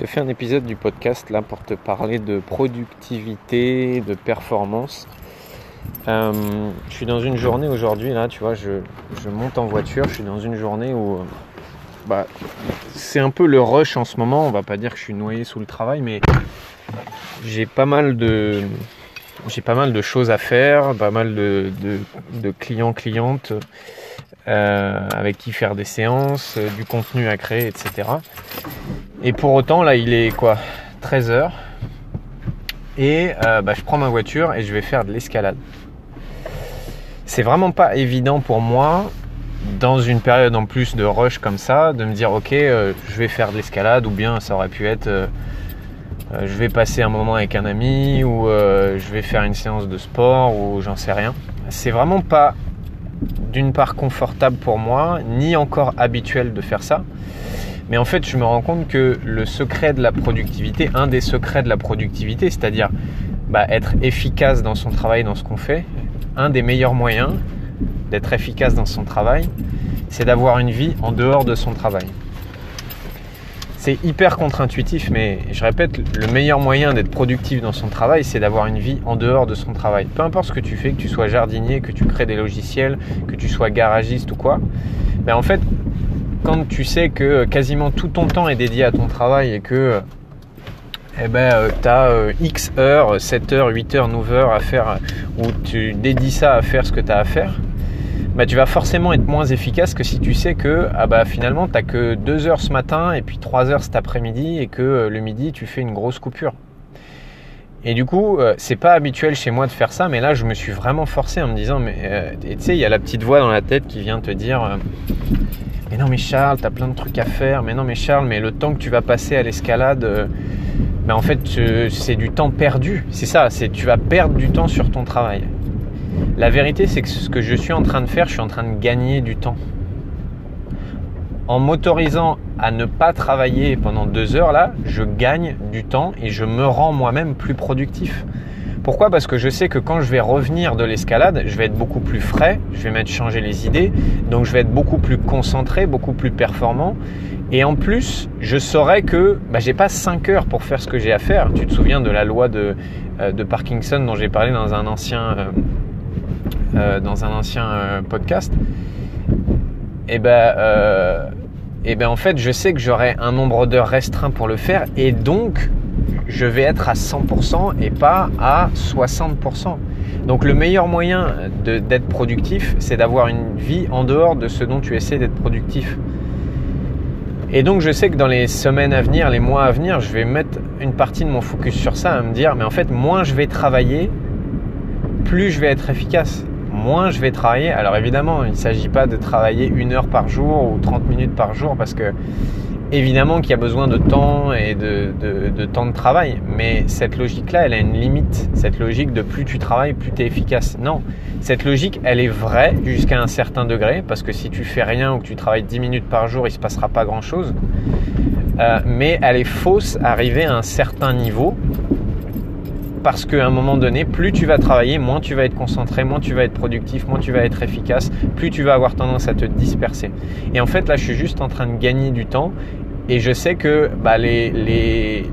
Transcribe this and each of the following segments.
te fais un épisode du podcast là pour te parler de productivité, de performance. Euh, je suis dans une journée aujourd'hui, là, tu vois, je, monte en voiture, je suis dans une journée où bah, c'est un peu le rush en ce moment, on va pas dire que je suis noyé sous le travail, mais j'ai pas mal de. J'ai pas mal de choses à faire, pas mal de, de clients, clientes euh, avec qui faire des séances, euh, du contenu à créer, etc. Et pour autant, là, il est quoi 13h. Et euh, bah, je prends ma voiture et je vais faire de l'escalade. C'est vraiment pas évident pour moi, dans une période en plus de rush comme ça, de me dire ok, je vais faire de l'escalade, ou bien ça aurait pu être je vais passer un moment avec un ami, ou je vais faire une séance de sport, ou j'en sais rien. C'est vraiment pas d'une part confortable pour moi, ni encore habituel de faire ça. Mais en fait, je me rends compte que le secret de la productivité, un des secrets de la productivité, c'est-à-dire bah, être efficace dans son travail, dans ce qu'on fait, un des meilleurs moyens d'être efficace dans son travail, c'est d'avoir une vie en dehors de son travail. C'est hyper contre-intuitif, mais je répète, le meilleur moyen d'être productif dans son travail, c'est d'avoir une vie en dehors de son travail. Peu importe ce que tu fais, que tu sois jardinier, que tu crées des logiciels, que tu sois garagiste ou quoi, mais en fait, quand tu sais que quasiment tout ton temps est dédié à ton travail et que eh ben, tu as X heures, 7 heures, 8 heures, 9 heures à faire, où tu dédies ça à faire ce que tu as à faire, bah, tu vas forcément être moins efficace que si tu sais que ah bah, finalement tu n'as que 2 heures ce matin et puis 3 heures cet après-midi et que euh, le midi tu fais une grosse coupure. Et du coup, euh, c'est pas habituel chez moi de faire ça, mais là je me suis vraiment forcé en me disant, mais euh, tu sais, il y a la petite voix dans la tête qui vient te dire, mais non mais Charles, tu as plein de trucs à faire, mais non mais Charles, mais le temps que tu vas passer à l'escalade, bah, en fait c'est du temps perdu. C'est ça, c'est tu vas perdre du temps sur ton travail. La vérité, c'est que ce que je suis en train de faire, je suis en train de gagner du temps. En m'autorisant à ne pas travailler pendant deux heures là, je gagne du temps et je me rends moi-même plus productif. Pourquoi? Parce que je sais que quand je vais revenir de l'escalade, je vais être beaucoup plus frais, je vais m'être changé les idées, donc je vais être beaucoup plus concentré, beaucoup plus performant. Et en plus, je saurai que bah, j'ai pas 5 heures pour faire ce que j'ai à faire. Tu te souviens de la loi de, euh, Parkinson dont j'ai parlé dans un ancien, euh, euh, dans un ancien podcast, et eh ben, eh ben en fait, je sais que j'aurai un nombre d'heures restreint pour le faire et donc je vais être à 100% et pas à 60%. Donc le meilleur moyen d'être productif, c'est d'avoir une vie en dehors de ce dont tu essaies d'être productif. Et donc je sais que dans les semaines à venir, les mois à venir, je vais mettre une partie de mon focus sur ça, à me dire, mais en fait, moins je vais travailler, plus je vais être efficace moins je vais travailler. Alors évidemment, il ne s'agit pas de travailler une heure par jour ou 30 minutes par jour parce que évidemment qu'il y a besoin de temps et de, temps de travail. Mais cette logique-là, elle a une limite. Cette logique de plus tu travailles, plus tu es efficace. Non, cette logique, elle est vraie jusqu'à un certain degré parce que si tu fais rien ou que tu travailles 10 minutes par jour, il ne se passera pas grand-chose. Euh, mais elle est fausse arrivée à un certain niveau parce qu'à un moment donné, plus tu vas travailler, moins tu vas être concentré, moins tu vas être productif, moins tu vas être efficace, plus tu vas avoir tendance à te disperser. Et en fait, là, je suis juste en train de gagner du temps et je sais que bah, les,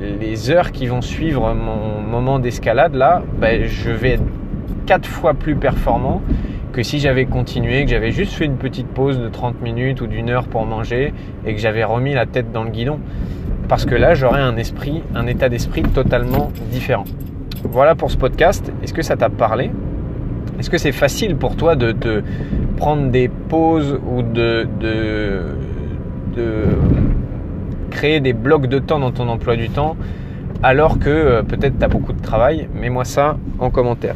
heures qui vont suivre mon moment d'escalade, là, bah, je vais être quatre fois plus performant que si j'avais continué, que j'avais juste fait une petite pause de 30 minutes ou d'une heure pour manger et que j'avais remis la tête dans le guidon. Parce que là, j'aurais un esprit, un état d'esprit totalement différent. Voilà pour ce podcast. Est-ce que ça t'a parlé? Est-ce que c'est facile pour toi de, prendre des pauses ou de, de, créer des blocs de temps dans ton emploi du temps alors que euh, peut-être tu as beaucoup de travail? Mets-moi ça en commentaire.